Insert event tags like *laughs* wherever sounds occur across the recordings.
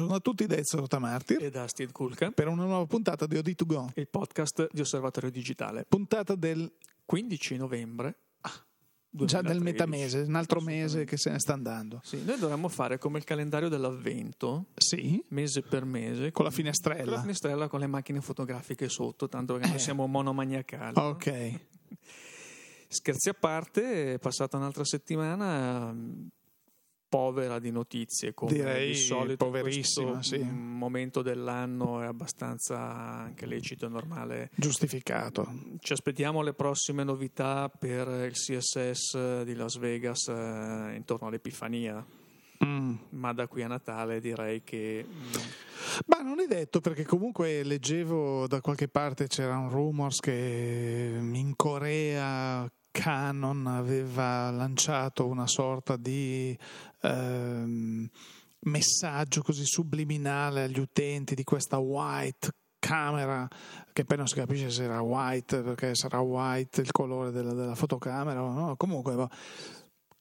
Buongiorno a tutti da Ezio Rotamartir e da Steve Kulka per una nuova puntata di OD2Go, il podcast di Osservatorio Digitale. puntata del 15 novembre. già del 2013. metamese, un altro mese che se ne sta andando. Sì, noi dovremmo fare come il calendario dell'avvento, Sì, mese per mese, con la con la finestrella. finestrella con le macchine fotografiche sotto, tanto perché noi Eh. siamo monomaniacali. no? Ok, Scherzi a parte, è passata un'altra settimana povera di notizie, come Direi di solito poverissima, questo sì. momento dell'anno è abbastanza anche lecito e normale giustificato. Ci aspettiamo le prossime novità per il CSS di Las Vegas eh, intorno all'Epifania, Mm. ma da qui a Natale direi che mm, Ma non è detto perché comunque leggevo da qualche parte c'era un rumors che in Corea Canon aveva lanciato una sorta di ehm, messaggio così subliminale agli utenti di questa white camera che poi non si capisce se era white perché sarà white il colore della, della fotocamera no? comunque boh.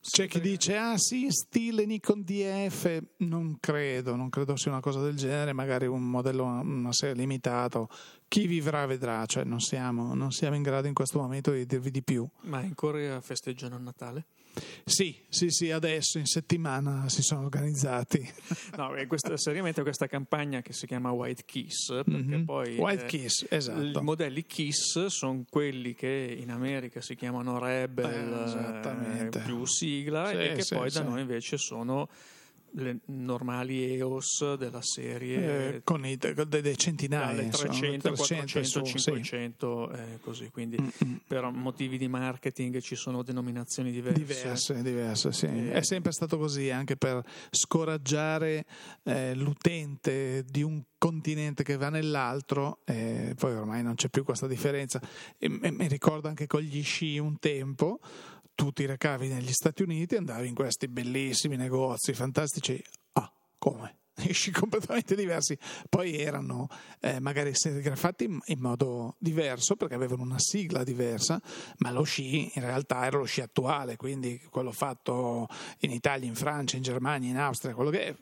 C'è chi dice ah sì stile Nikon DF non credo non credo sia una cosa del genere magari un modello una serie limitata chi vivrà vedrà cioè non siamo, non siamo in grado in questo momento di dirvi di più. Ma in Corea festeggiano il Natale? Sì sì sì adesso in settimana si sono organizzati *laughs* No, questa, seriamente questa campagna che si chiama White Kiss, perché Mhm. poi White eh, Kiss i esatto modelli Kiss sono quelli che in America si chiamano Rebel, Eh, eh, più sigla, Sì, e che sì, poi da sì. noi invece sono le normali EOS della serie Eh, con i dei centinaia dalle insomma, 300, 400, su, sì. 500 eh, così quindi Mm, mm. per motivi di marketing ci sono denominazioni diverse, Diverse, diverse, sì. Eh. È sempre stato così anche per scoraggiare eh, l'utente di un continente che va nell'altro, eh, poi ormai non c'è più questa differenza. E, e mi ricordo anche con gli sci un tempo, tu ti recavi negli Stati Uniti, andavi in questi bellissimi negozi fantastici. Ah, come? *laughs* Gli sci completamente diversi, poi erano eh, magari serigrafati in, in modo diverso perché avevano una sigla diversa, ma lo sci in realtà era lo sci attuale, quindi quello fatto in Italia, in Francia, in Germania, in Austria, quello che è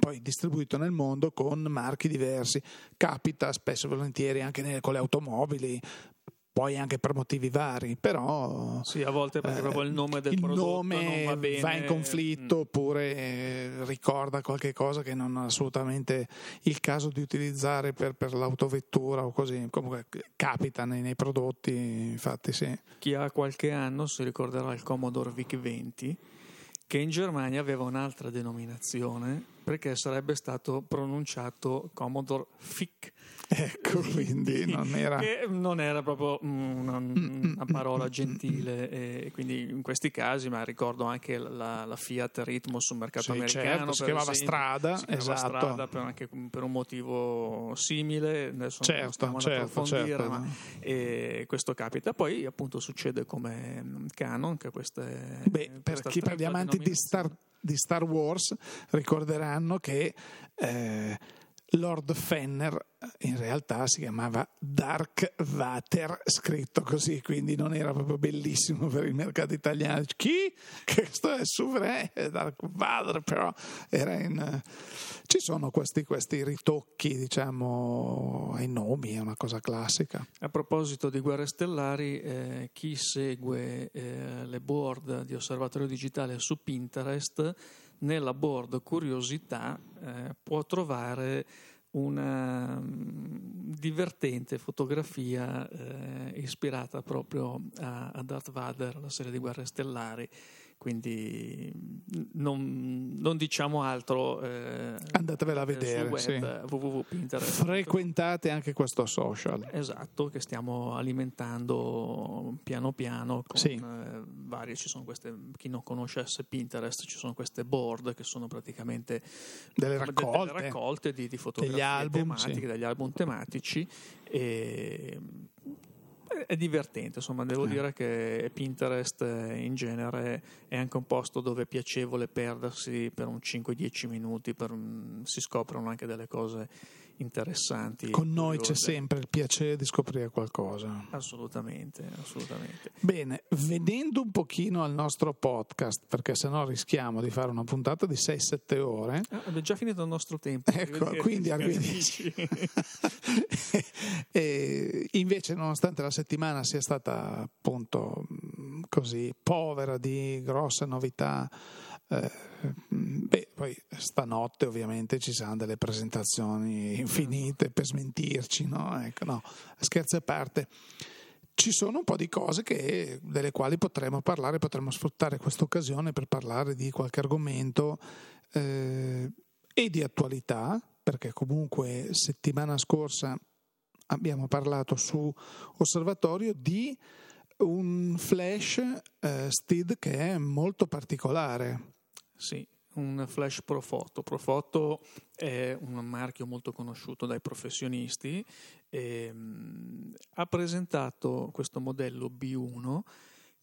poi distribuito nel mondo con marchi diversi. Capita spesso e volentieri anche nelle- con le automobili, poi anche per motivi vari, però sì a volte perché eh, proprio il nome del il prodotto nome va bene in conflitto Mm. oppure eh, ricorda qualche cosa che non è assolutamente il caso di utilizzare per, per l'autovettura o così. Comunque capita nei, nei prodotti, infatti sì. Chi ha qualche anno si ricorderà il Commodore VIC-20 che in Germania aveva un'altra denominazione perché sarebbe stato pronunciato Commodore FIC Ecco, quindi *laughs* non era... che non era proprio mm, una, mm, una parola gentile e quindi in questi casi ma ricordo anche la, la Fiat Ritmo sul mercato Sì, americano certo, si chiamava esempio. strada, si chiamava esatto. strada per, anche per un motivo simile adesso non Certo, ad certo, approfondire, certo. ma e questo capita. Poi appunto succede come mm, Canon che queste Beh, per, chi, per gli amanti di Star. Di Star Wars ricorderanno che eh, Lord Fenner eh, in realtà si chiamava Dark Vader, scritto così, quindi non era proprio bellissimo per il mercato italiano. Chi? Questo è sovrano, Dark Vader, però era in... eh, Ci sono questi, questi ritocchi, diciamo, ai nomi, è una cosa classica. A proposito di guerre stellari, eh, chi segue eh, le board di osservatorio digitale su Pinterest, nella board curiosità eh, può trovare una mm, divertente fotografia eh, ispirata proprio a, a Darth Vader, la serie di guerre stellari. Quindi mm, non, non diciamo altro. eh, Andatevela a sul vedere, web, sì. www.pinterest. Frequentate anche questo social. Esatto, che stiamo alimentando piano piano con Sì. eh, varie, ci sono queste, chi non conoscesse Pinterest, ci sono queste board che sono praticamente Delle raccolte. delle raccolte di, di fotografie album, tematiche, sì. degli album tematici e è divertente, insomma, devo Eh. dire che Pinterest eh, in genere è anche un posto dove è piacevole perdersi per un 5-10 minuti, per si scoprono anche delle cose interessanti. Con noi c'è sempre il piacere di scoprire qualcosa. Assolutamente, assolutamente. Bene, vedendo un pochino al nostro podcast, perché sennò rischiamo di fare una puntata di 6-7 ore. Ah, abbiamo già finito il nostro tempo. Ecco, quindi *laughs* arrivederci. *laughs* e invece, nonostante la settimana sia stata appunto così povera di grosse novità, beh, poi stanotte ovviamente ci saranno delle presentazioni infinite per smentirci, no? Ecco, no, scherzi a parte. Ci sono un po' di cose che, delle quali potremmo parlare, potremmo sfruttare questa occasione per parlare di qualche argomento eh, e di attualità, perché comunque settimana scorsa abbiamo parlato su Osservatorio di un flash eh, STID che è molto particolare. Sì, un flash Profoto. Profoto è un marchio molto conosciuto dai professionisti. E, mh, ha presentato questo modello B1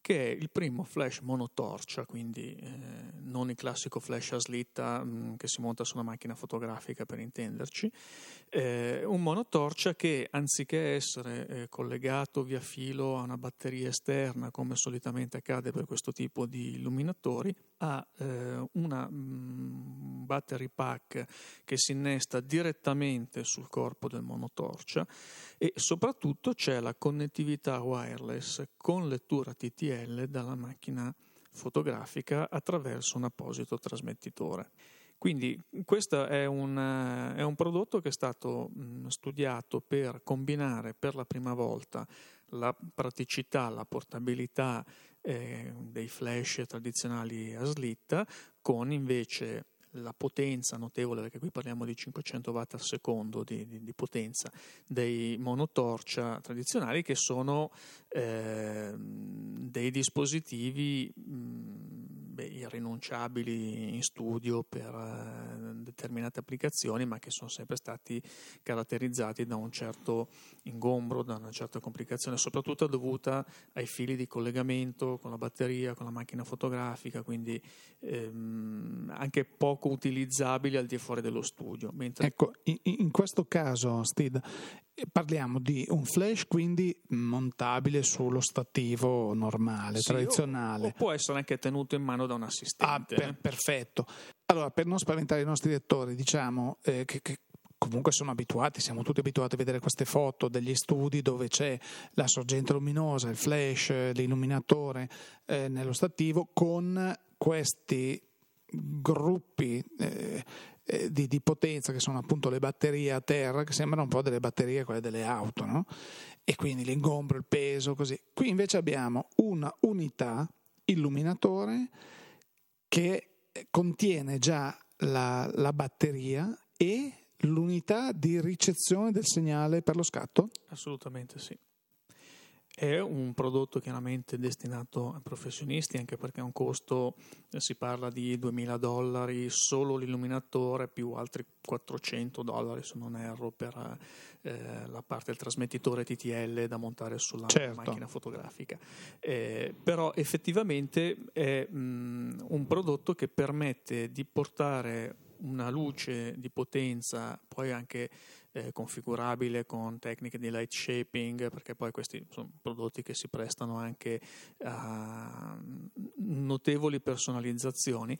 che è il primo flash monotorcia, quindi eh, non il classico flash a slitta mh, mm, che si monta su una macchina fotografica per intenderci, eh, un monotorcia che anziché essere eh, collegato via filo a una batteria esterna come solitamente accade per questo tipo di illuminatori, ha eh, una mh, mm, battery pack che si innesta direttamente sul corpo del monotorcia e soprattutto c'è la connettività wireless con lettura TTL dalla macchina fotografica attraverso un apposito trasmettitore. Quindi questo è un, è un prodotto che è stato studiato per combinare per la prima volta la praticità, la portabilità eh, dei flash tradizionali a slitta con invece la potenza notevole, perché qui parliamo di 500 watt al secondo di, di, di potenza, dei monotorcia tradizionali che sono eh, dei dispositivi mh, beh, irrinunciabili in studio per uh, determinate applicazioni, ma che sono sempre stati caratterizzati da un certo ingombro, da una certa complicazione, soprattutto dovuta ai fili di collegamento con la batteria, con la macchina fotografica, quindi ehm, anche poco utilizzabili al di fuori dello studio. Mentre... Ecco, in, in questo caso, Steve, parliamo di un flash quindi montabile sullo stativo normale, sì, tradizionale. O, o, può essere anche tenuto in mano da un assistente. Ah, per, perfetto. Allora, per non spaventare i nostri lettori, diciamo eh, che, che comunque sono abituati, siamo tutti abituati a vedere queste foto degli studi dove c'è la sorgente luminosa, il flash, l'illuminatore eh, nello stativo con questi gruppi eh, eh, di, di, potenza che sono appunto le batterie a terra che sembrano un po' delle batterie quelle delle auto no? e quindi l'ingombro, il peso così qui invece abbiamo una unità illuminatore che contiene già la, la batteria e l'unità di ricezione del segnale per lo scatto? Assolutamente sì. È un prodotto chiaramente destinato a professionisti, anche perché ha un costo, eh, si parla di 2000 dollari solo l'illuminatore, più altri 400 dollari se non erro per eh, la parte del trasmettitore TTL da montare sulla certo. macchina fotografica. Eh, però effettivamente è mh, un prodotto che permette di portare una luce di potenza, poi anche eh, configurabile con tecniche di light shaping, perché poi questi sono prodotti che si prestano anche a notevoli personalizzazioni.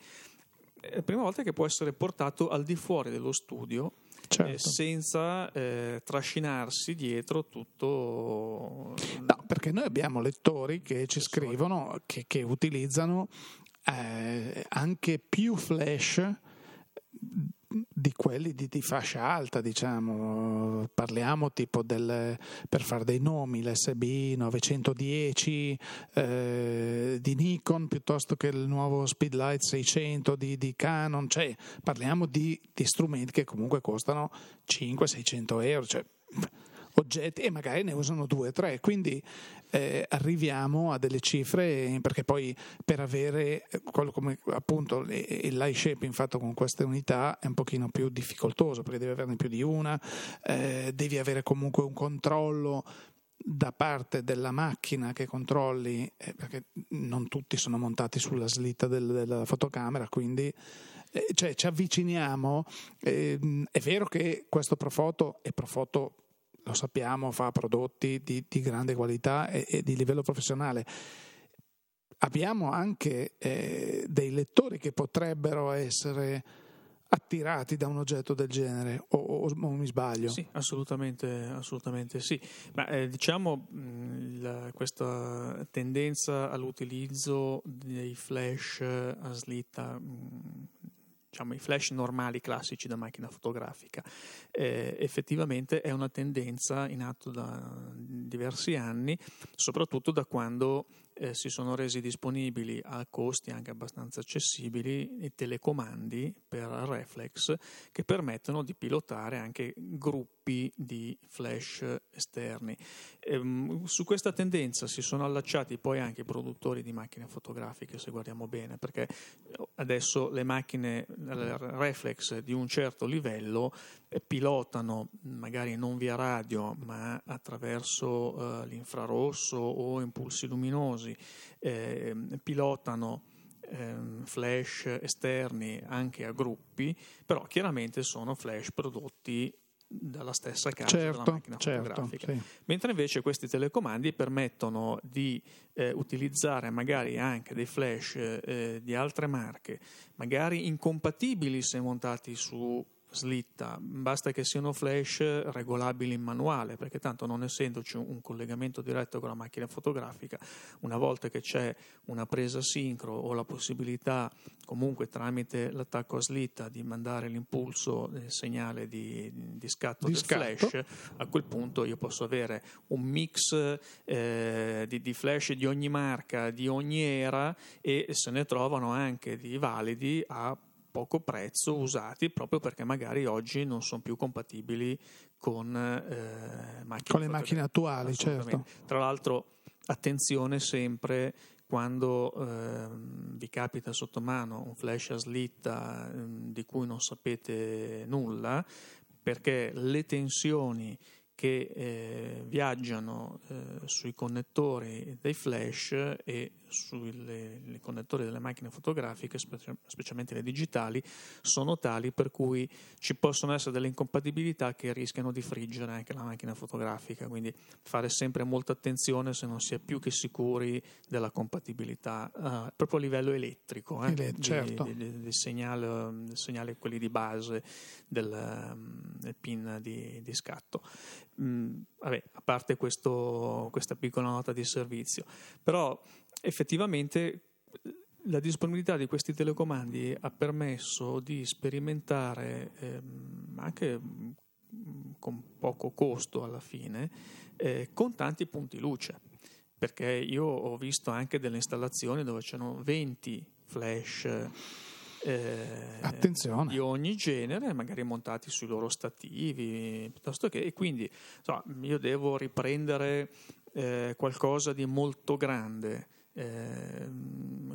È la prima volta che può essere portato al di fuori dello studio certo. eh, senza eh, trascinarsi dietro tutto. No, perché noi abbiamo lettori che ci scrivono che, che utilizzano eh, anche più flash di quelli di, di, fascia alta, diciamo, parliamo tipo del, per fare dei nomi, l'SB 910 eh, di Nikon piuttosto che il nuovo Speedlight 600 di, di Canon, cioè parliamo di, di, strumenti che comunque costano 500-600 euro, cioè oggetti e magari ne usano due o tre, quindi eh, arriviamo a delle cifre perché poi per avere eh, quello come appunto il light shaping fatto con queste unità è un pochino più difficoltoso perché devi averne più di una, eh, devi avere comunque un controllo da parte della macchina che controlli, eh, perché non tutti sono montati sulla slitta del, della fotocamera, quindi eh, cioè ci avviciniamo. Eh, è vero che questo Profoto è Profoto lo sappiamo, fa prodotti di, di grande qualità e, e, di livello professionale. Abbiamo anche eh, dei lettori che potrebbero essere attirati da un oggetto del genere o, o, o mi sbaglio? Sì, assolutamente, assolutamente sì. Ma eh, diciamo mh, la, questa tendenza all'utilizzo dei flash a slitta mh, diciamo, i flash normali classici da macchina fotografica. Eh, effettivamente è una tendenza in atto da diversi anni, soprattutto da quando eh, si sono resi disponibili a costi anche abbastanza accessibili i telecomandi per reflex che permettono di pilotare anche gruppi di flash esterni. Ehm, su questa tendenza si sono allacciati poi anche i produttori di macchine fotografiche, se guardiamo bene, perché adesso le macchine reflex di un certo livello eh, pilotano magari non via radio ma attraverso eh, l'infrarosso o impulsi luminosi, eh, pilotano ehm, flash esterni anche a gruppi, però chiaramente sono flash prodotti dalla stessa casa certo, della macchina certo, fotografica. Sì. Mentre invece questi telecomandi permettono di eh, utilizzare magari anche dei flash eh, di altre marche, magari incompatibili se montati su slitta, basta che siano flash regolabili in manuale, perché tanto non essendoci un collegamento diretto con la macchina fotografica, una volta che c'è una presa sincro o la possibilità comunque tramite l'attacco a slitta di mandare l'impulso del segnale di, di scatto di del scatto. flash, a quel punto io posso avere un mix eh, di, di flash di ogni marca, di ogni era e se ne trovano anche di validi a poco prezzo usati proprio perché magari oggi non sono più compatibili con, eh, macchine con le macchine attuali, certo. Tra l'altro, attenzione sempre quando eh, vi capita sotto mano un flash a slitta eh, di cui non sapete nulla, perché le tensioni che eh, viaggiano eh, sui connettori dei flash e sui connettori delle macchine fotografiche, specie, specialmente le digitali, sono tali per cui ci possono essere delle incompatibilità che rischiano di friggere anche la macchina fotografica, quindi fare sempre molta attenzione se non si è più che sicuri della compatibilità uh, proprio a livello elettrico, eh, Ele- certo. di, di, di segnale, segnale, quelli di base del, del pin di, di scatto. Mm, vabbè, a parte questo, questa piccola nota di servizio, però effettivamente la disponibilità di questi telecomandi ha permesso di sperimentare ehm, anche con poco costo alla fine, eh, con tanti punti luce, perché io ho visto anche delle installazioni dove c'erano 20 flash eh, di ogni genere, magari montati sui loro stativi, piuttosto che, e quindi insomma, io devo riprendere eh, qualcosa di molto grande eh,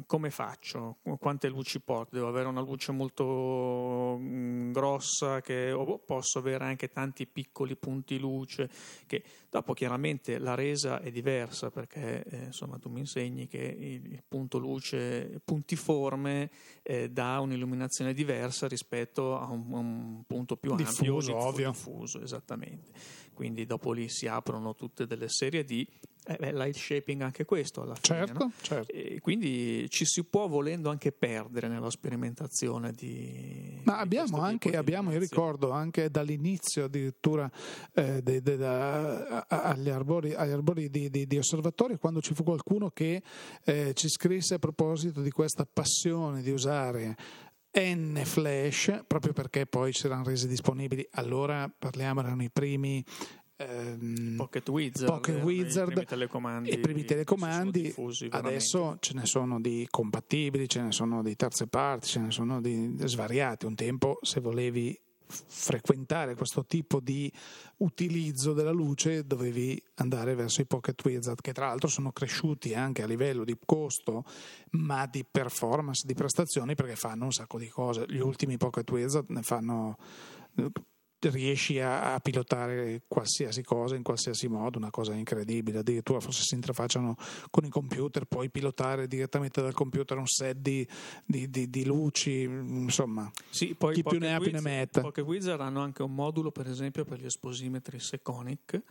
come faccio? Quante luci porto? Devo avere una luce molto mh, grossa che, o posso avere anche tanti piccoli punti luce che dopo chiaramente la resa è diversa perché eh, insomma tu mi insegni che il, il punto luce puntiforme eh, dà un'illuminazione diversa rispetto a un, un punto più diffuso, ampio, ovvio. diffuso, esattamente. Quindi dopo lì si aprono tutte delle serie di eh beh, light shaping anche questo alla fine. Certo, no? certo. E quindi ci si può volendo anche perdere nella sperimentazione di. Ma abbiamo anche, abbiamo, io ricordo anche dall'inizio addirittura eh, de, de, da, agli arbori, agli arbori di, di, di, osservatorio, quando ci fu qualcuno che eh, ci scrisse a proposito di questa passione di usare N flash, proprio perché poi si erano resi disponibili, allora parliamo, erano i primi ehm, Pocket Wizard, Pocket Wizard i primi telecomandi, i primi telecomandi. diffusi, adesso ce ne sono di compatibili, ce ne sono di terze parti, ce ne sono di svariati. Un tempo, se volevi frequentare questo tipo di utilizzo della luce dovevi andare verso i Pocket Wizard che tra l'altro sono cresciuti anche a livello di costo ma di performance, di prestazioni perché fanno un sacco di cose. Gli ultimi Pocket Wizard ne fanno riesci a, a, pilotare qualsiasi cosa in qualsiasi modo, una cosa incredibile. Addirittura forse si interfacciano con i computer, puoi pilotare direttamente dal computer un set di, di, di, di luci, insomma, sì, poi chi più ne ha più ne metta. Poche Wizard hanno anche un modulo, per esempio, per gli esposimetri Seconic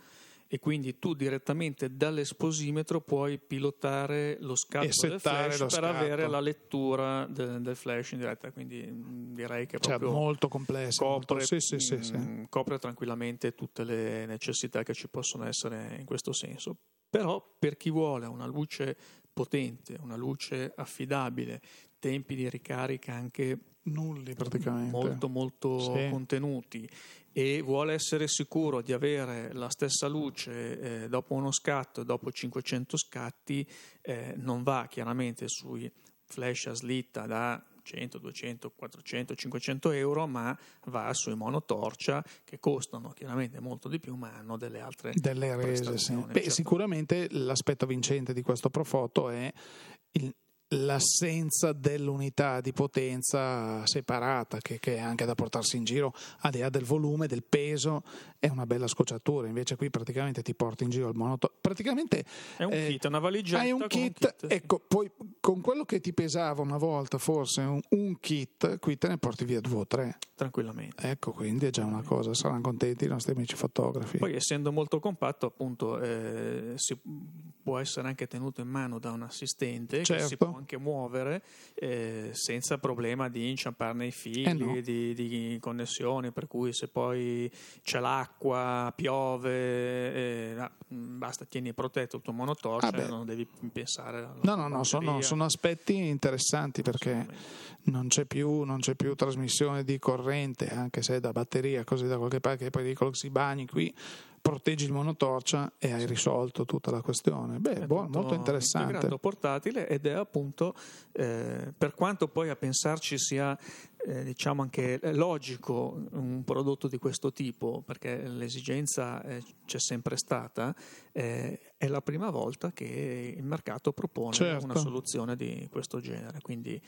e quindi tu direttamente dall'esposimetro puoi pilotare lo scatto del flash per scatto. avere la lettura de, del flash in diretta quindi mm, direi che è cioè, molto complesso copre, molto, sì, sì, sì, mh, copre tranquillamente tutte le necessità che ci possono essere in questo senso però per chi vuole una luce potente una luce affidabile tempi di ricarica anche nulli praticamente molto molto sì. contenuti e vuole essere sicuro di avere la stessa luce eh, dopo uno scatto e dopo 500 scatti eh, non va chiaramente sui flash a slitta da 100, 200, 400, 500 euro, ma va sui monotorcia che costano chiaramente molto di più, ma hanno delle altre delle rese. Sì. Beh, certo. Sicuramente l'aspetto vincente di questo Profoto è il l'assenza dell'unità di potenza separata che, che, è anche da portarsi in giro al di là del volume, del peso è una bella scocciatura. Invece qui praticamente ti porti in giro il monotono praticamente è un eh, kit, una valigia hai un kit, un kit, ecco poi con quello che ti pesava una volta forse un, un, kit qui te ne porti via due o tre. Tranquillamente. Ecco quindi è già una cosa. Saranno contenti i nostri amici fotografi. Poi essendo molto compatto appunto eh, si può essere anche tenuto in mano da un assistente certo. che si può anche muovere eh, senza problema di inciamparne i fili, eh no. di, di, connessioni, per cui se poi c'è l'acqua, piove, eh, ah, basta, tieni protetto il tuo monotorcio ah non devi pensare alla No, no, no, sono, sono, aspetti interessanti perché non c'è, più, non c'è più trasmissione di corrente, anche se da batteria, così da qualche parte, che poi dicono che si bagni qui proteggi il monotorcia e hai risolto tutta la questione. Beh, è buono, molto interessante. portatile ed è appunto, eh, per quanto poi a pensarci sia eh, diciamo anche logico un prodotto di questo tipo, perché l'esigenza eh, c'è sempre stata, eh, è la prima volta che il mercato propone certo. una soluzione di questo genere. Quindi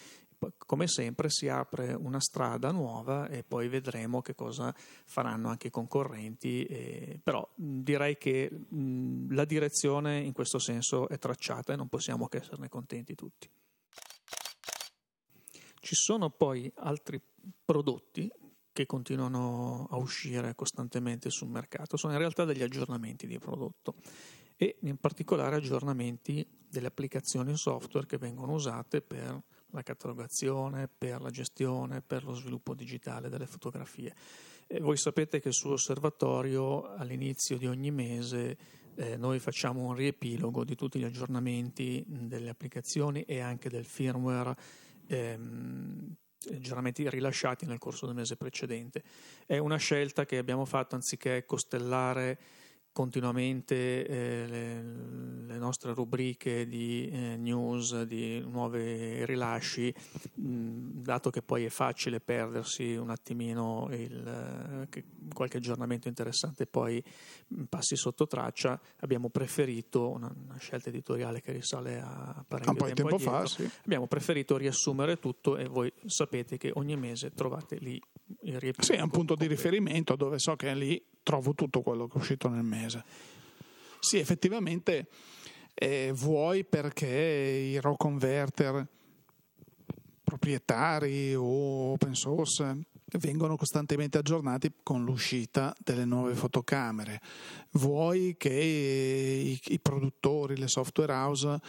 come sempre si apre una strada nuova e poi vedremo che cosa faranno anche i concorrenti, eh, però direi che mh, la direzione in questo senso è tracciata e non possiamo che esserne contenti tutti. Ci sono poi altri prodotti che continuano a uscire costantemente sul mercato, sono in realtà degli aggiornamenti di prodotto e in particolare aggiornamenti delle applicazioni software che vengono usate per la catalogazione, per la gestione, per lo sviluppo digitale delle fotografie. E voi sapete che sull'osservatorio all'inizio di ogni mese eh, noi facciamo un riepilogo di tutti gli aggiornamenti delle applicazioni e anche del firmware. Ehm, rilasciati nel corso del mese precedente. È una scelta che abbiamo fatto anziché costellare continuamente eh, le, le, nostre rubriche di eh, news, di nuovi rilasci, mh, dato che poi è facile perdersi un attimino il, eh, qualche aggiornamento interessante poi mh, passi sotto traccia, abbiamo preferito una, una, scelta editoriale che risale a parecchio tempo, tempo fa, sì. abbiamo preferito riassumere tutto e voi sapete che ogni mese trovate lì il riepilogo. Sì, è un punto di riferimento dove so che è lì trovo tutto quello che è uscito nel mese. Sì, effettivamente eh, vuoi perché i raw converter proprietari o open source vengono costantemente aggiornati con l'uscita delle nuove fotocamere. Vuoi che i, i, produttori, le software house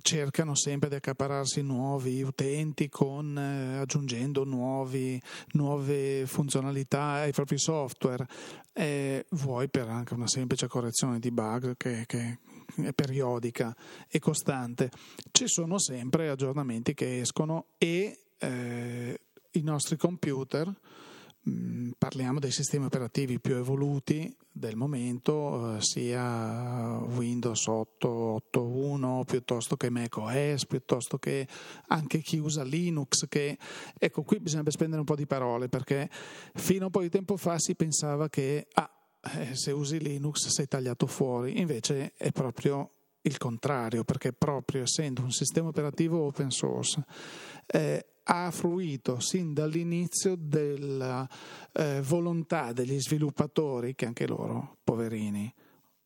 cercano sempre di accapararsi nuovi utenti con, eh, aggiungendo nuovi, nuove funzionalità ai propri software. E vuoi per anche una semplice correzione di bug che, che è periodica e costante. Ci sono sempre aggiornamenti che escono e eh, i nostri computer, mm, parliamo dei sistemi operativi più evoluti del momento, eh, sia Windows 8, 8.1 piuttosto che macOS, piuttosto che anche chi usa Linux, che ecco qui bisogna spendere un po' di parole perché fino a un po' di tempo fa si pensava che ah, eh, se usi Linux sei tagliato fuori, invece è proprio il contrario, perché proprio essendo un sistema operativo open source, eh, ha fruito sin dall'inizio della eh, volontà degli sviluppatori, che anche loro, poverini,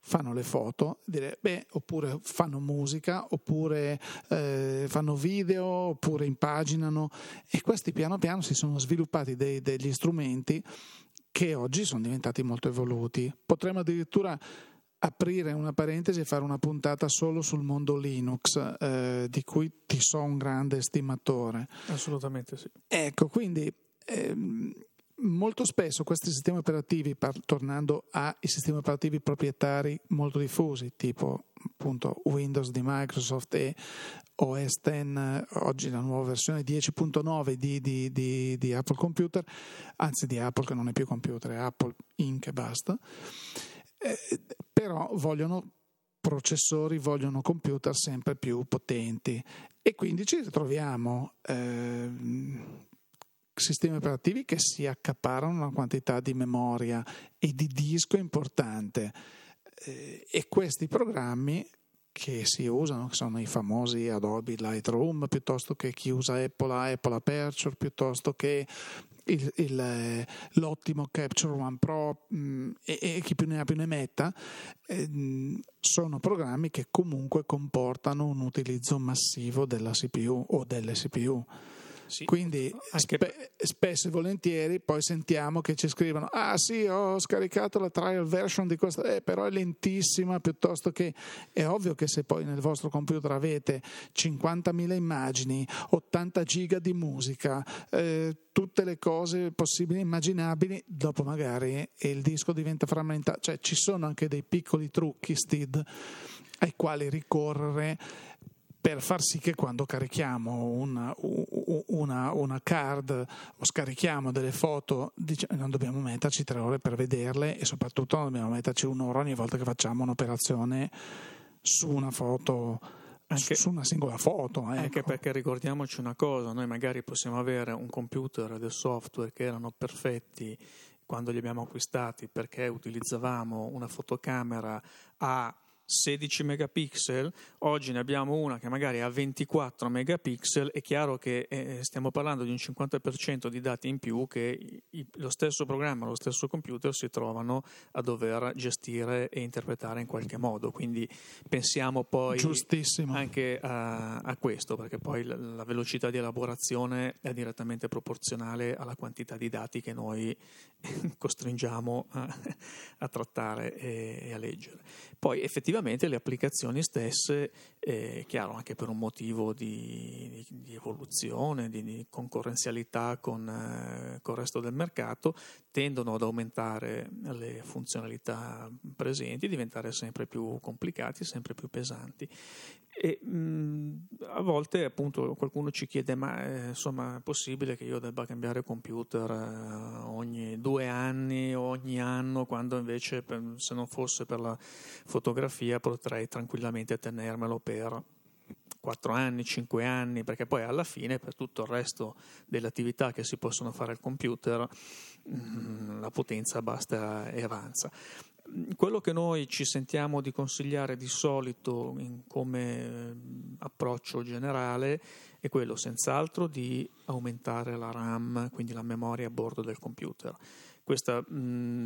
fanno le foto, dire, beh, oppure fanno musica, oppure eh, fanno video, oppure impaginano e questi piano piano si sono sviluppati dei, degli strumenti che oggi sono diventati molto evoluti. Potremmo addirittura aprire una parentesi e fare una puntata solo sul mondo Linux, eh, di cui ti so un grande estimatore. Assolutamente sì. Ecco, quindi ehm, molto spesso questi sistemi operativi, par- tornando ai sistemi operativi proprietari molto diffusi, tipo appunto Windows di Microsoft e OS X, oggi la nuova versione 10.9 di, di, di, di Apple Computer, anzi di Apple che non è più computer, è Apple Inc. e basta eh, però vogliono processori, vogliono computer sempre più potenti. E quindi ci ritroviamo eh, sistemi operativi che si accaparano una quantità di memoria e di disco importante. Eh, e questi programmi che si usano, che sono i famosi Adobe Lightroom, piuttosto che chi usa Apple, Apple Aperture, piuttosto che il, il, eh, l'ottimo Capture One Pro mh, mm, e, e, chi più ne ha più ne metta, eh, sono programmi che comunque comportano un utilizzo massivo della CPU o delle CPU. Sì, Quindi spe- spesso e volentieri poi sentiamo che ci scrivono ah sì ho scaricato la trial version di questa, eh, però è lentissima piuttosto che è ovvio che se poi nel vostro computer avete 50.000 immagini, 80 giga di musica, eh, tutte le cose possibili e immaginabili, dopo magari il disco diventa frammentato, cioè ci sono anche dei piccoli trucchi STID ai quali ricorrere per far sì che quando carichiamo una, una, una card o scarichiamo delle foto non dobbiamo metterci tre ore per vederle e soprattutto non dobbiamo metterci un'ora ogni volta che facciamo un'operazione su una foto anche, su una singola foto. Ecco. Anche perché ricordiamoci una cosa, noi magari possiamo avere un computer e del software che erano perfetti quando li abbiamo acquistati perché utilizzavamo una fotocamera a 16 megapixel, oggi ne abbiamo una che magari ha 24 megapixel, è chiaro che eh, stiamo parlando di un 50% di dati in più che i, lo stesso programma, lo stesso computer si trovano a dover gestire e interpretare in qualche modo. Quindi pensiamo poi anche a, a, questo, perché poi la, la, velocità di elaborazione è direttamente proporzionale alla quantità di dati che noi *laughs* costringiamo a, a trattare e, e a leggere. Poi effettivamente le applicazioni stesse, eh, chiaro anche per un motivo di, di, di evoluzione, di, di, concorrenzialità con, eh, con il resto del mercato, tendono ad aumentare le funzionalità presenti, diventare sempre più complicati, sempre più pesanti. E, mh, a volte appunto qualcuno ci chiede ma eh, insomma è possibile che io debba cambiare computer eh, ogni due anni o ogni anno quando invece per, se non fosse per la fotografia potrei tranquillamente tenermelo per 4 anni, 5 anni, perché poi alla fine per tutto il resto delle attività che si possono fare al computer mh, la potenza basta e avanza. Quello che noi ci sentiamo di consigliare di solito come eh, approccio generale è quello senz'altro di aumentare la RAM, quindi la memoria a bordo del computer. Questa mh,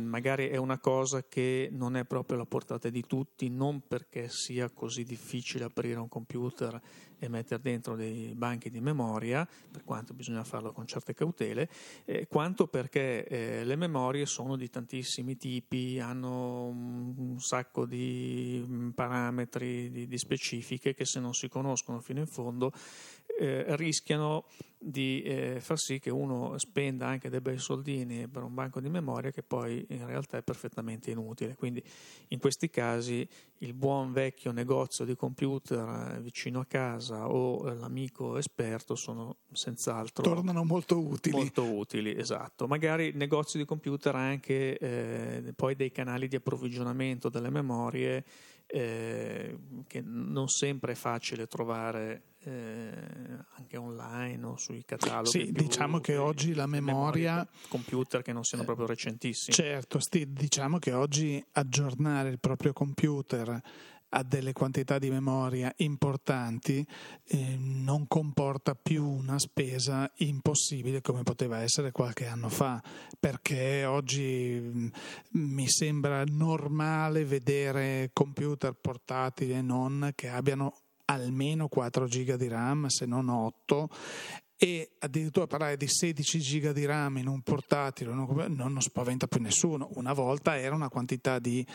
magari è una cosa che non è proprio alla portata di tutti, non perché sia così difficile aprire un computer e mettere dentro dei banchi di memoria, per quanto bisogna farlo con certe cautele, eh, quanto perché eh, le memorie sono di tantissimi tipi, hanno un, un sacco di mm, parametri, di, di, specifiche che se non si conoscono fino in fondo eh, rischiano di eh, far sì che uno spenda anche dei bei soldini per un banco di memoria che poi in realtà è perfettamente inutile. Quindi in questi casi il buon vecchio negozio di computer eh, vicino a casa o l'amico esperto sono senz'altro tornano molto utili. Molto utili, esatto. Magari il negozio di computer ha anche eh, poi dei canali di approvvigionamento delle memorie eh, che non sempre è facile trovare eh, anche online o sui cataloghi. Sì, più, diciamo che oggi la memoria... Computer che non siano proprio recentissimi. Certo, sti, diciamo che oggi aggiornare il proprio computer a delle quantità di memoria importanti eh, non comporta più una spesa impossibile come poteva essere qualche anno fa, perché oggi mh, mm, mi sembra normale vedere computer portatili e non che abbiano almeno 4 GB di RAM, se non 8, e addirittura parlare di 16 giga di RAM in un portatile non, non, spaventa più nessuno. Una volta era una quantità di,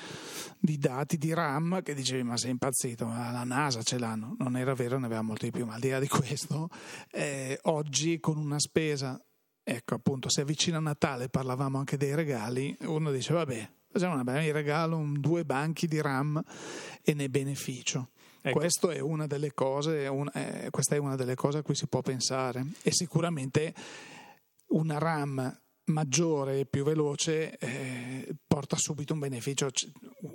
di, dati di RAM che dicevi ma sei impazzito, ma la NASA ce l'hanno. Non era vero, ne aveva molto di più, ma al di là di questo, eh, oggi con una spesa, ecco appunto, si avvicina Natale, parlavamo anche dei regali, uno dice vabbè, facciamo una bella regalo, un, due banchi di RAM e ne beneficio. Ecco. Questo è una delle cose, un, eh, questa è una delle cose a cui si può pensare e sicuramente una RAM maggiore e più veloce eh, porta subito un beneficio.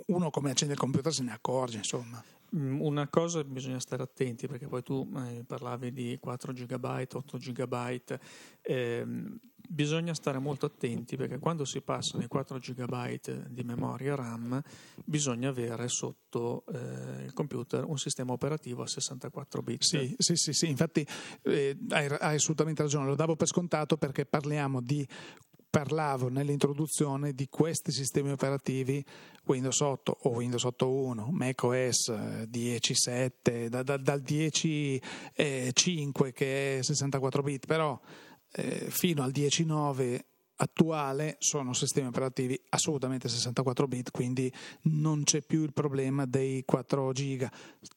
Uno come accende il computer se ne accorge, insomma. Mm, una cosa bisogna stare attenti perché poi tu eh, parlavi di 4 GB, 8 GB, eh, bisogna stare molto attenti perché quando si passano i 4 GB di memoria RAM bisogna avere sotto eh, il computer un sistema operativo a 64 bit. Sì, sì, sì, sì. infatti eh, hai, hai assolutamente ragione, lo davo per scontato perché parliamo di parlavo nell'introduzione di questi sistemi operativi Windows 8 o Windows 8.1, macOS 10.7, eh, da, da, dal 10.5 eh, che è 64 bit, però eh, fino al 10.9 attuale sono sistemi operativi assolutamente 64 bit, quindi non c'è più il problema dei 4 giga.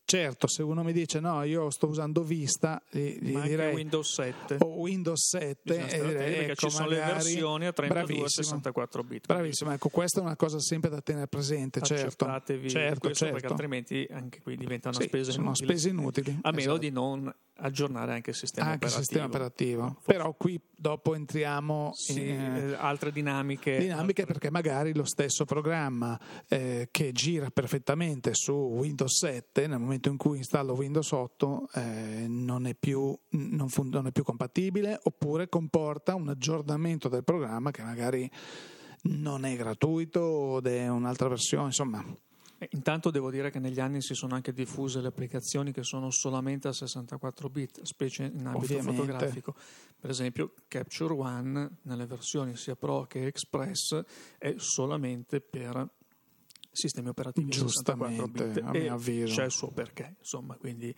Certo, se uno mi dice no, io sto usando Vista, gli, gli direi Windows 7 o Windows 7 e direi, perché ecco, ci sono le versioni a 32 64 bit. Bravissimo, ecco, questa è una cosa sempre da tenere presente, certo. certo, certo. perché altrimenti anche qui diventa una sì, spesa sono inutile. spese inutili. A meno esatto. di non aggiornare anche il sistema anche operativo. Sistema operativo. Però qui dopo entriamo sì, in eh, altre dinamiche. Dinamiche altre... perché magari lo stesso programma eh, che gira perfettamente su Windows 7 nel momento in cui installo Windows 8 eh, non, è più, non, fun- non è più compatibile oppure comporta un aggiornamento del programma che magari non è gratuito ed è un'altra versione, insomma eh, intanto devo dire che negli anni si sono anche diffuse le applicazioni che sono solamente a 64 bit, specie in ambito Ovviamente. fotografico. Per esempio Capture One nelle versioni sia Pro che Express è solamente per sistemi operativi a 64 bit a mio avviso. c'è il suo perché, insomma, quindi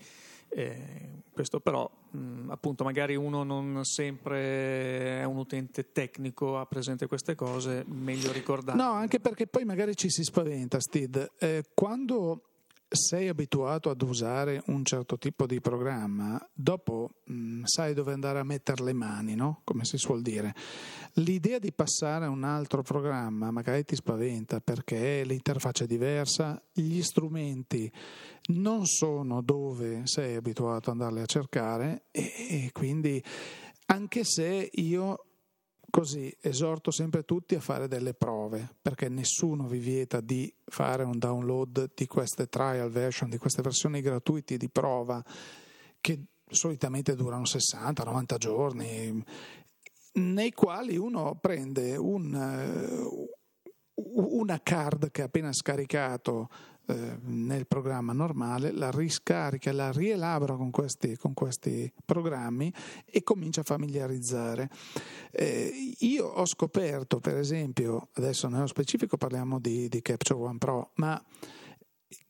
eh, questo però, mh, appunto, magari uno non sempre è un utente tecnico, ha presente queste cose, meglio ricordare. No, anche perché poi magari ci si spaventa, Steve. Eh, quando sei abituato ad usare un certo tipo di programma, dopo mh, sai dove andare a mettere le mani, no? come si suol dire. L'idea di passare a un altro programma magari ti spaventa perché l'interfaccia è diversa, gli strumenti non sono dove sei abituato ad andarli a cercare e, e quindi anche se io Così esorto sempre tutti a fare delle prove, perché nessuno vi vieta di fare un download di queste trial version, di queste versioni gratuite di prova che solitamente durano 60-90 giorni, nei quali uno prende un, eh, una card che ha appena scaricato eh, nel programma normale, la riscarica, la rielabora con questi, con questi programmi e comincia a familiarizzare. Eh, io ho scoperto, per esempio, adesso nello specifico parliamo di, di Capture One Pro, ma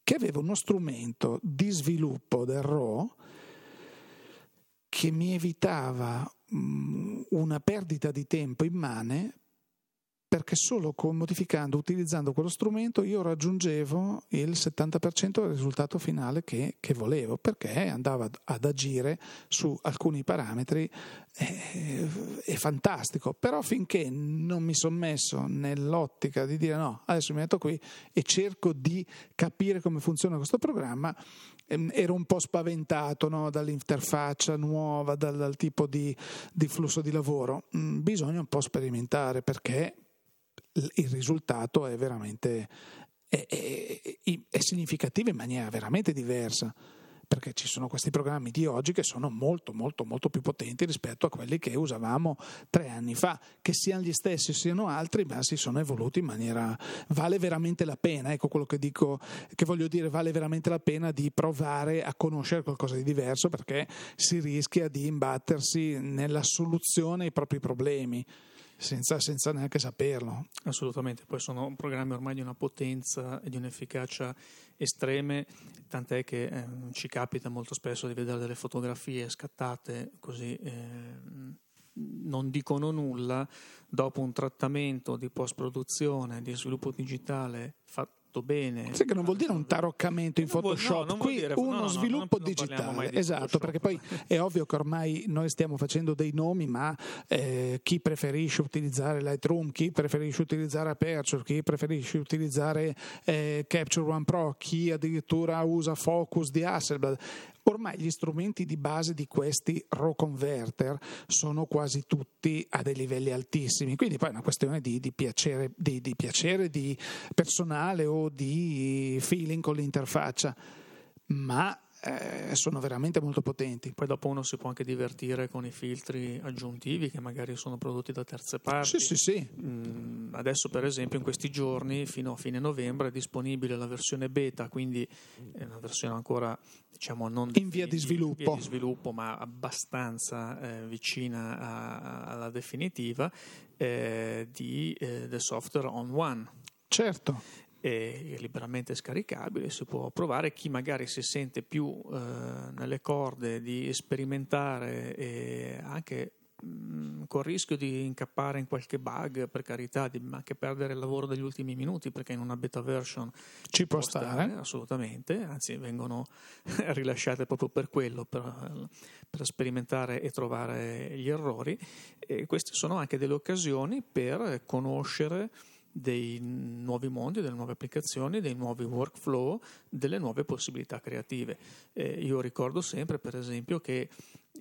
che aveva uno strumento di sviluppo del RAW che mi evitava mh, una perdita di tempo immane perché solo con modificando, utilizzando quello strumento io raggiungevo il 70% del risultato finale che, che volevo, perché andava ad agire su alcuni parametri eh, è fantastico, però finché non mi sono messo nell'ottica di dire no, adesso mi metto qui e cerco di capire come funziona questo programma, ehm, ero un po' spaventato no, dall'interfaccia nuova, dal, dal tipo di, di, flusso di lavoro, mm, bisogna un po' sperimentare perché il risultato è veramente è, è, è, significativo in maniera veramente diversa. perché ci sono questi programmi di oggi che sono molto molto molto più potenti rispetto a quelli che usavamo tre anni fa, che siano gli stessi siano altri, ma si sono evoluti in maniera vale veramente la pena, ecco quello che dico, che voglio dire, vale veramente la pena di provare a conoscere qualcosa di diverso perché si rischia di imbattersi nella soluzione ai propri problemi senza, senza, neanche saperlo. Assolutamente, poi sono programmi ormai di una potenza e di un'efficacia estreme, tant'è che eh, ci capita molto spesso di vedere delle fotografie scattate così. Eh, non dicono nulla dopo un trattamento di post produzione di sviluppo digitale fatto fatto bene. Sì, che non vuol dire un taroccamento in Photoshop, no, qui dire, uno no, sviluppo no, digitale. esatto, perché poi è ovvio che ormai noi stiamo facendo dei nomi, ma eh, chi preferisce utilizzare Lightroom, chi preferisce utilizzare Aperture, chi preferisce utilizzare eh, Capture One Pro, chi addirittura usa Focus di Hasselblad. Ormai gli strumenti di base di questi RAW converter sono quasi tutti a dei livelli altissimi, quindi poi è una questione di, di, piacere, di, di piacere di personale o di feeling con l'interfaccia, ma eh, sono veramente molto potenti. Poi dopo uno si può anche divertire con i filtri aggiuntivi che magari sono prodotti da terze parti. Sì, sì, sì. Mm, adesso per esempio in questi giorni fino a fine novembre è disponibile la versione beta, quindi è una versione ancora diciamo non in via di sviluppo, via di sviluppo ma abbastanza eh, vicina a, alla definitiva eh, di, eh, del software on one. Certo è liberamente scaricabile, si può provare. Chi magari si sente più eh, nelle corde di sperimentare e anche mh, mm, con il rischio di incappare in qualche bug, per carità, di anche perdere il lavoro degli ultimi minuti, perché in una beta version ci può stare. stare assolutamente, anzi vengono *laughs* rilasciate proprio per quello, per, per sperimentare e trovare gli errori. E queste sono anche delle occasioni per conoscere dei nuovi mondi, delle nuove applicazioni, dei nuovi workflow, delle nuove possibilità creative. Eh, io ricordo sempre, per esempio, che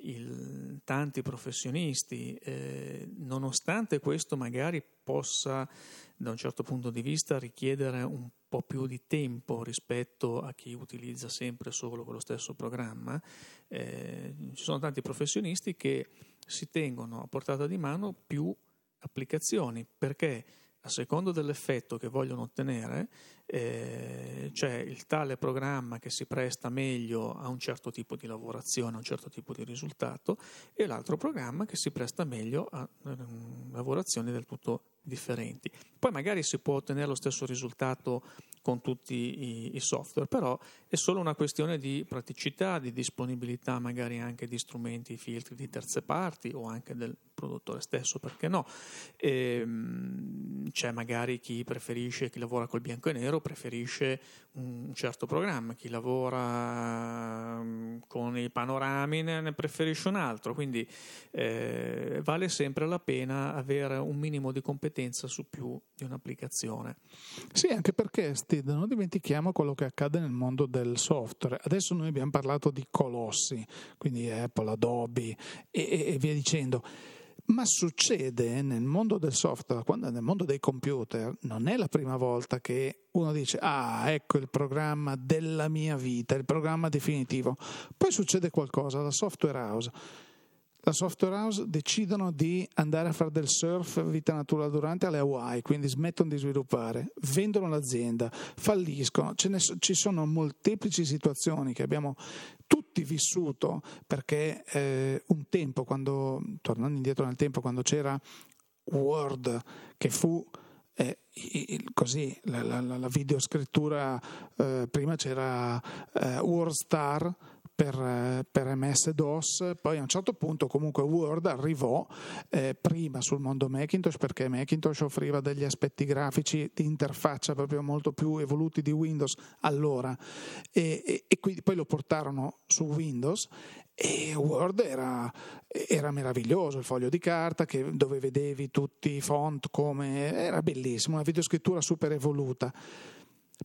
il, tanti professionisti, eh, nonostante questo magari possa da un certo punto di vista richiedere un po' più di tempo rispetto a chi utilizza sempre solo quello stesso programma, eh, ci sono tanti professionisti che si tengono a portata di mano più applicazioni perché a secondo dell'effetto che vogliono ottenere, eh, c'è il tale programma che si presta meglio a un certo tipo di lavorazione, a un certo tipo di risultato, e l'altro programma che si presta meglio a eh, lavorazioni del tutto differenti. Poi magari si può ottenere lo stesso risultato con tutti i, i, software, però è solo una questione di praticità, di disponibilità magari anche di strumenti, filtri di terze parti o anche del produttore stesso, perché no? E, ehm, c'è magari chi preferisce, chi lavora col bianco e nero, preferisce un certo programma, chi lavora mm, con i panorami ne, preferisce un altro, quindi eh, vale sempre la pena avere un minimo di competenza su più di un'applicazione. Sì, anche perché Steve, non dimentichiamo quello che accade nel mondo del software. Adesso noi abbiamo parlato di colossi, quindi Apple, Adobe e, e via dicendo. Ma succede nel mondo del software, quando nel mondo dei computer, non è la prima volta che uno dice ah ecco il programma della mia vita, il programma definitivo. Poi succede qualcosa, la software house la software house decidono di andare a fare del surf vita natura durante alle Hawaii, quindi smettono di sviluppare, vendono l'azienda, falliscono. Ne, ci sono molteplici situazioni che abbiamo tutti vissuto perché eh, un tempo, quando, tornando indietro nel tempo, quando c'era Word che fu eh, così la, la, la videoscrittura eh, prima c'era eh, WordStar per, per MS-DOS, poi a un certo punto comunque Word arrivò eh, prima sul mondo Macintosh perché Macintosh offriva degli aspetti grafici di interfaccia proprio molto più evoluti di Windows allora. E, e, e quindi poi lo portarono su Windows e Word era, era, meraviglioso, il foglio di carta che, dove vedevi tutti i font come era bellissimo, una videoscrittura super evoluta.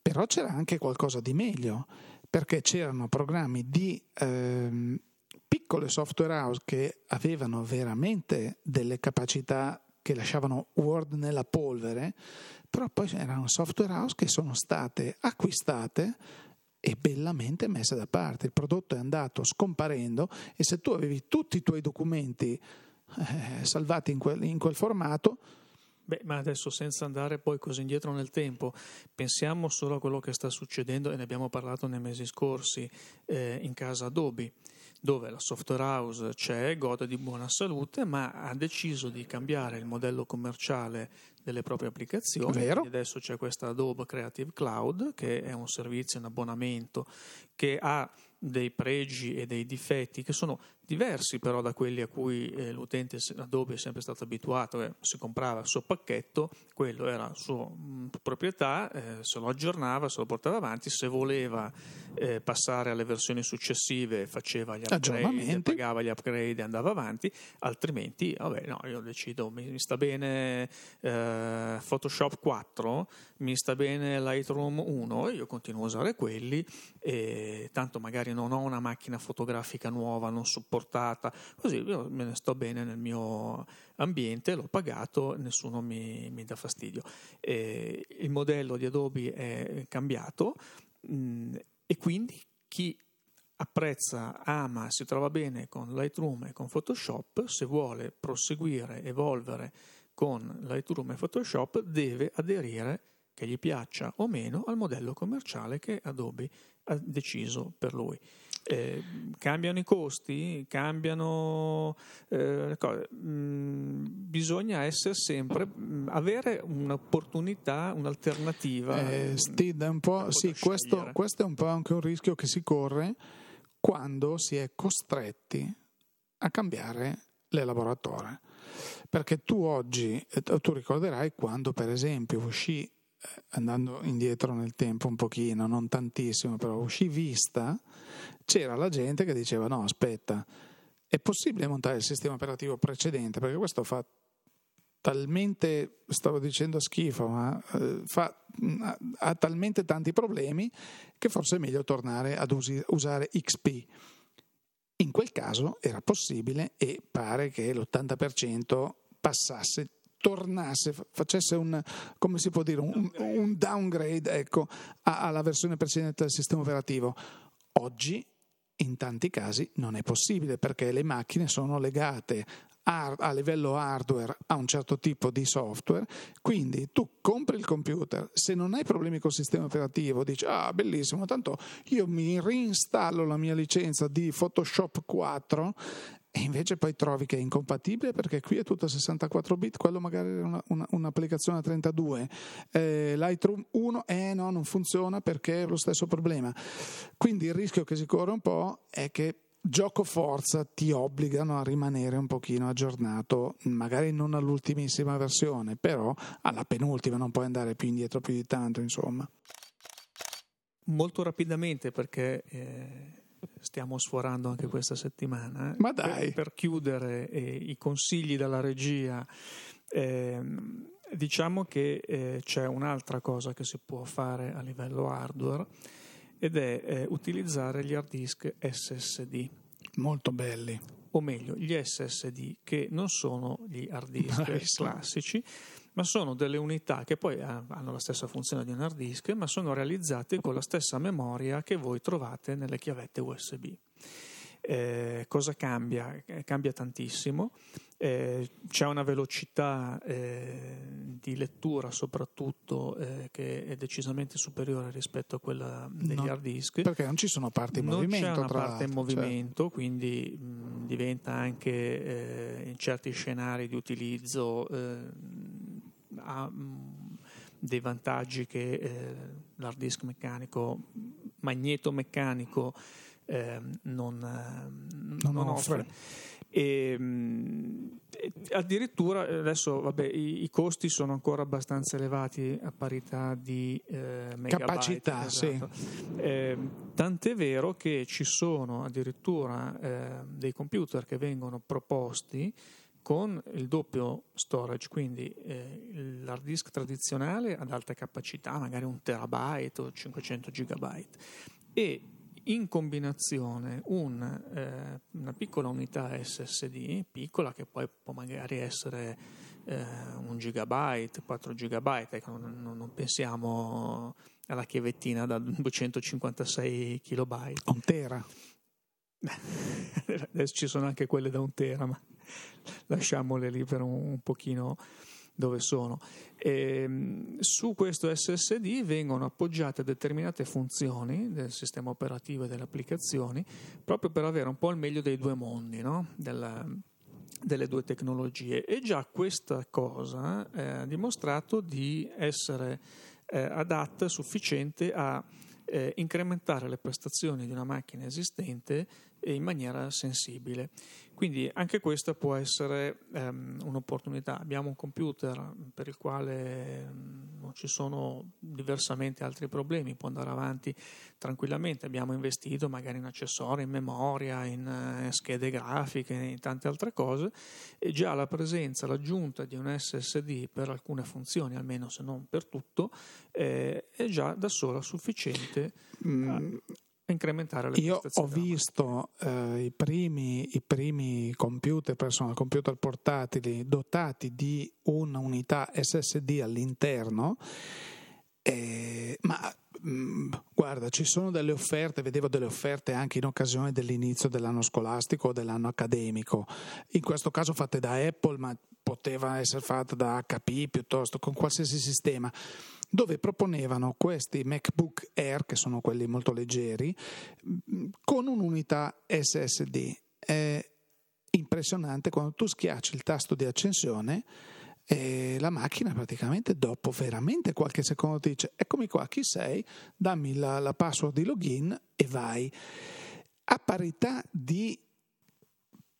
Però c'era anche qualcosa di meglio perché c'erano programmi di ehm, piccole software house che avevano veramente delle capacità che lasciavano Word nella polvere, però poi c'erano software house che sono state acquistate e bellamente messe da parte. Il prodotto è andato scomparendo e se tu avevi tutti i tuoi documenti eh, salvati in quel, in quel formato, Beh, ma adesso senza andare poi così indietro nel tempo, pensiamo solo a quello che sta succedendo e ne abbiamo parlato nei mesi scorsi eh, in casa Adobe, dove la software house c'è, gode di buona salute, ma ha deciso di cambiare il modello commerciale delle proprie applicazioni. Adesso c'è questa Adobe Creative Cloud, che è un servizio in abbonamento che ha dei pregi e dei difetti che sono diversi però da quelli a cui eh, l'utente Adobe è sempre stato abituato, eh, si comprava il suo pacchetto, quello era sua mh, proprietà, eh, se lo aggiornava, se lo portava avanti, se voleva eh, passare alle versioni successive faceva gli upgrade, pagava gli upgrade e andava avanti, altrimenti vabbè no, io decido, mi, mi sta bene eh, Photoshop 4, mi sta bene Lightroom 1, io continuo a usare quelli tanto magari non ho una macchina fotografica nuova, non supporto portata, così io me ne sto bene nel mio ambiente, l'ho pagato, nessuno mi, mi dà fastidio. Eh, il modello di Adobe è cambiato mh, mm, e quindi chi apprezza, ama, si trova bene con Lightroom e con Photoshop, se vuole proseguire, evolvere con Lightroom e Photoshop, deve aderire che gli piaccia o meno al modello commerciale che Adobe ha deciso per lui. Eh, cambiano i costi, cambiano eh, cose. Mm, bisogna essere sempre mm, avere un'opportunità, un'alternativa. Eh, Steve, un po', sì, questo, questo, è un po' anche un rischio che si corre quando si è costretti a cambiare l'elaboratore. Perché tu oggi, eh, tu ricorderai quando per esempio uscì andando indietro nel tempo un pochino, non tantissimo, però uscì vista, c'era la gente che diceva no, aspetta, è possibile montare il sistema operativo precedente perché questo fa talmente, stavo dicendo schifo, ma eh, fa, ha talmente tanti problemi che forse è meglio tornare ad usi, usare XP. In quel caso era possibile e pare che l'80% passasse tornasse, facesse un, come si può dire, un, un downgrade ecco, alla versione precedente del sistema operativo. Oggi in tanti casi non è possibile perché le macchine sono legate a livello hardware a un certo tipo di software, quindi tu compri il computer, se non hai problemi col sistema operativo dici ah bellissimo, tanto io mi reinstallo la mia licenza di Photoshop 4 e invece poi trovi che è incompatibile perché qui è tutto a 64 bit, quello magari è una, una, un'applicazione a 32. Eh, Lightroom 1, eh no, non funziona perché è lo stesso problema. Quindi il rischio che si corre un po' è che gioco forza ti obbligano a rimanere un pochino aggiornato, magari non all'ultimissima versione, però alla penultima, non puoi andare più indietro più di tanto, insomma. Molto rapidamente perché... Eh stiamo sforando anche questa settimana. Ma dai! Per, per chiudere eh, i consigli dalla regia, eh, diciamo che eh, c'è un'altra cosa che si può fare a livello hardware ed è eh, utilizzare gli hard disk SSD. Molto belli. O meglio, gli SSD che non sono gli hard disk classici, ma sono delle unità che poi hanno la stessa funzione di un hard disk, ma sono realizzate con la stessa memoria che voi trovate nelle chiavette USB. Eh, cosa cambia? Eh, cambia tantissimo. Eh, c'è una velocità eh, di lettura soprattutto eh, che è decisamente superiore rispetto a quella degli no, hard disk perché non ci sono parti in non movimento c'è una parte in movimento certo. quindi mh, diventa anche eh, in certi scenari di utilizzo ha mh, dei vantaggi che eh, l'hard disk meccanico, magneto meccanico eh, non, non, non, offre. E, mh, addirittura adesso vabbè, i, i, costi sono ancora abbastanza elevati a parità di eh, capacità. Esatto. Sì. Eh, tant'è vero che ci sono addirittura eh, dei computer che vengono proposti con il doppio storage, quindi eh, l'hard disk tradizionale ad alta capacità, magari un terabyte o 500 gigabyte, e in combinazione un, eh, una piccola unità SSD, piccola che poi può magari essere eh, un gigabyte, 4 gigabyte, ecco, non, non, pensiamo alla chiavettina da 256 kilobyte. Un tera. *laughs* Adesso ci sono anche quelle da un tera, ma lasciamole lì per un, un pochino dove sono. E, ehm, su questo SSD vengono appoggiate determinate funzioni del sistema operativo e delle applicazioni proprio per avere un po' il meglio dei due mondi, no? Della, delle due tecnologie e già questa cosa eh, ha dimostrato di essere eh, adatta, sufficiente a eh, incrementare le prestazioni di una macchina esistente in maniera sensibile. Quindi anche questa può essere um, un'opportunità. Abbiamo un computer per il quale um, non ci sono diversamente altri problemi, può andare avanti tranquillamente. Abbiamo investito magari in accessori, in memoria, in uh, schede grafiche, in tante altre cose e già la presenza, l'aggiunta di un SSD per alcune funzioni, almeno se non per tutto, eh, è già da sola sufficiente. Mm incrementare le Io ho visto eh, i, primi, i, primi, computer personal computer portatili dotati di un'unità SSD all'interno, eh, ma mh, mm, guarda, ci sono delle offerte, vedevo delle offerte anche in occasione dell'inizio dell'anno scolastico o dell'anno accademico, in questo caso fatte da Apple, ma poteva essere fatte da HP piuttosto, con qualsiasi sistema dove proponevano questi MacBook Air, che sono quelli molto leggeri, con un'unità SSD. È impressionante quando tu schiacci il tasto di accensione e la macchina praticamente dopo veramente qualche secondo ti dice eccomi qua chi sei dammi la, la password di login e vai a parità di,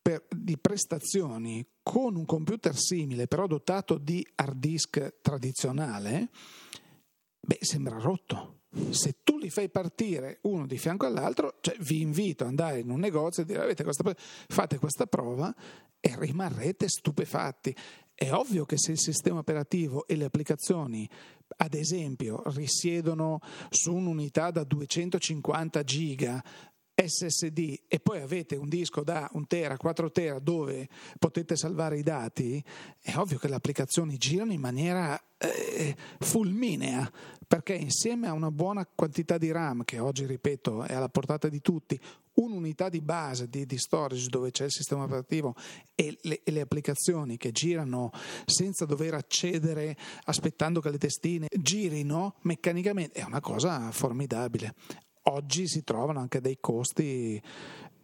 per, di prestazioni con un computer simile però dotato di hard disk tradizionale beh, sembra rotto. Se tu li fai partire uno di fianco all'altro, cioè vi invito ad andare in un negozio e dire questa, fate questa prova e rimarrete stupefatti. È ovvio che se il sistema operativo e le applicazioni, ad esempio, risiedono su un'unità da 250 giga SSD e poi avete un disco da 1 tera, 4 tera dove potete salvare i dati, è ovvio che le applicazioni girano in maniera eh, fulminea perché insieme a una buona quantità di RAM che oggi ripeto è alla portata di tutti, un'unità di base di, di storage dove c'è il sistema operativo e le, e le, applicazioni che girano senza dover accedere aspettando che le testine girino meccanicamente è una cosa formidabile oggi si trovano anche dei costi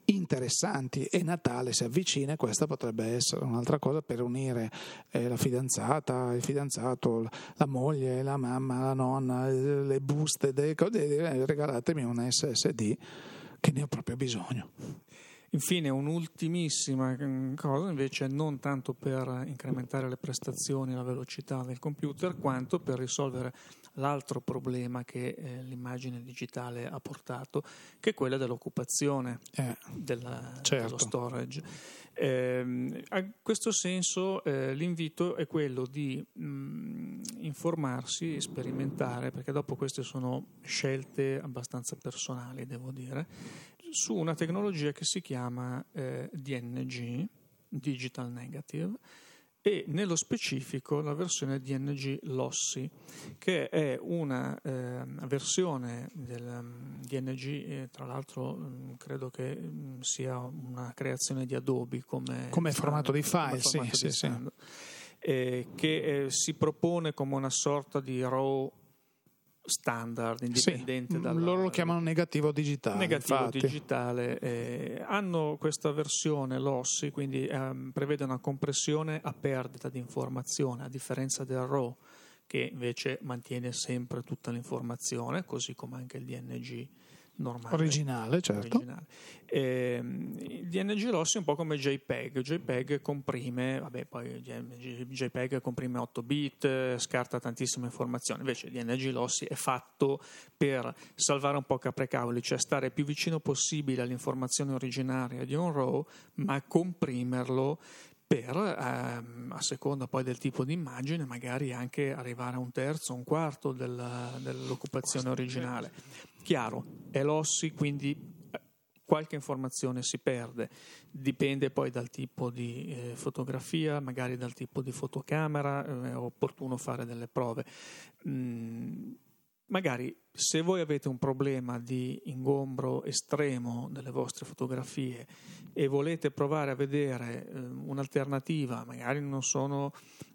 interessanti e Natale si avvicina e questa potrebbe essere un'altra cosa per unire eh, la fidanzata, il fidanzato, la moglie, la mamma, la nonna, le buste, delle cose, regalatemi un SSD che ne ho proprio bisogno. Infine, un'ultimissima mm, cosa, invece, non tanto per incrementare le prestazioni e la velocità del computer, quanto per risolvere l'altro problema che eh, l'immagine digitale ha portato, che è quella dell'occupazione eh, della, certo. dello storage. Eh, a questo senso eh, l'invito è quello di mh, mm, informarsi, sperimentare, perché dopo queste sono scelte abbastanza personali, devo dire, su una tecnologia che si chiama eh, DNG, Digital Negative, e nello specifico la versione DNG Lossy, che è una eh, versione del DNG, eh, tra l'altro um, credo che um, sia una creazione di Adobe come, come formato di file, sì, sì, sì. Eh, che eh, si propone come una sorta di RAW standard, indipendente sì, dalla, loro lo chiamano negativo digitale. Negativo infatti. digitale. Eh, hanno questa versione LOSSI, quindi ehm, prevede una compressione a perdita di informazione, a differenza del RAW, che invece mantiene sempre tutta l'informazione, così come anche il DNG normale. Originale, certo. Originale. Eh, il DNG Lossy è un po' come JPEG. JPEG comprime, vabbè, poi JPEG comprime 8 bit, scarta tantissime informazioni. Invece il DNG Lossy è fatto per salvare un po' caprecavoli, cioè stare più vicino possibile all'informazione originaria di un RAW, ma comprimerlo per, ehm, a seconda poi del tipo di immagine, magari anche arrivare a un terzo, un quarto della, dell'occupazione originale. Chiaro, è l'ossi, quindi eh, qualche informazione si perde, dipende poi dal tipo di eh, fotografia, magari dal tipo di fotocamera, eh, è opportuno fare delle prove. Mm, magari se voi avete un problema di ingombro estremo delle vostre fotografie e volete provare a vedere eh, un'alternativa, magari non sono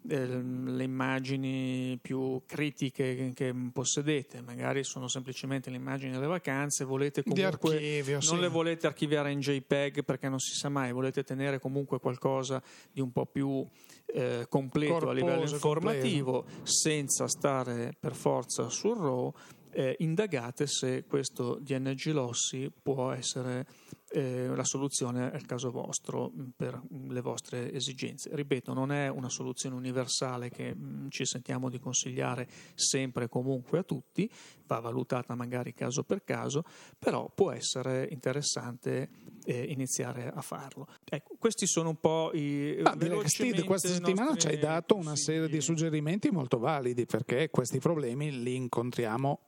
eh, le immagini più critiche che, che, possedete, magari sono semplicemente le immagini delle vacanze, volete comunque archivio, non sì. le volete archiviare in JPEG perché non si sa mai, volete tenere comunque qualcosa di un po' più eh, completo Corposo, a livello informativo completo. senza stare per forza sul RAW eh, indagate se questo DNG Lossi può essere eh, la soluzione al caso vostro mm, per le vostre esigenze. Ripeto, non è una soluzione universale che mh, mm, ci sentiamo di consigliare sempre e comunque a tutti, va valutata magari caso per caso, però può essere interessante eh, iniziare a farlo. Ecco, questi sono un po' i... Ah, Steve, questa settimana ci hai dato una serie di suggerimenti molto validi perché questi problemi li incontriamo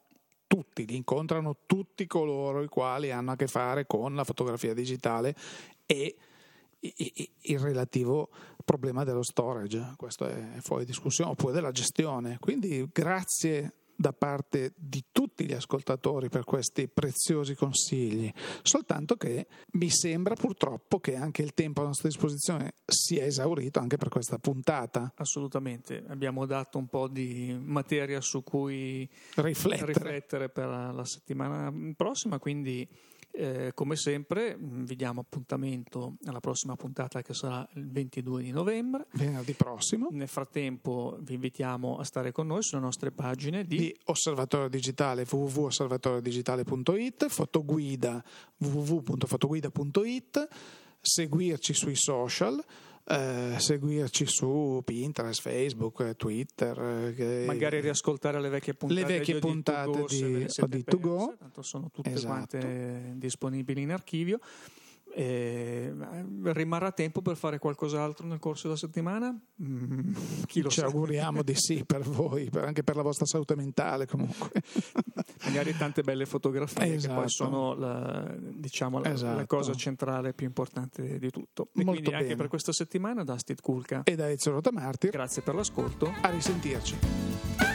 tutti, li incontrano tutti coloro i quali hanno a che fare con la fotografia digitale e il relativo problema dello storage, questo è fuori discussione, oppure della gestione. Quindi grazie da parte di tutti gli ascoltatori per questi preziosi consigli, soltanto che mi sembra purtroppo che anche il tempo a nostra disposizione sia esaurito anche per questa puntata. Assolutamente, abbiamo dato un po' di materia su cui riflettere, riflettere per la settimana prossima, quindi eh, come sempre vi diamo appuntamento alla prossima puntata che sarà il 22 di novembre. Venerdì prossimo. Nel frattempo vi invitiamo a stare con noi sulle nostre pagine di, di Osservatorio Digitale www.osservatoriodigitale.it, fotoguida www.fotoguida.it, seguirci sui social eh, seguirci su Pinterest, Facebook, Twitter. Eh, Magari riascoltare le vecchie puntate, le vecchie di puntate di Odi2Go. Tanto sono tutte esatto. quante disponibili in archivio. Eh, rimarrà tempo per fare qualcos'altro nel corso della settimana? Mm, chi lo Ci sa? auguriamo di sì per voi, per, anche per la vostra salute mentale comunque. *laughs* Magari tante belle fotografie esatto. che poi esatto. sono la, diciamo, la, esatto. la, cosa centrale più importante di tutto. E Molto quindi bene. anche per questa settimana da Steve Kulka e da Ezio Rotamartir. Grazie per l'ascolto. A risentirci.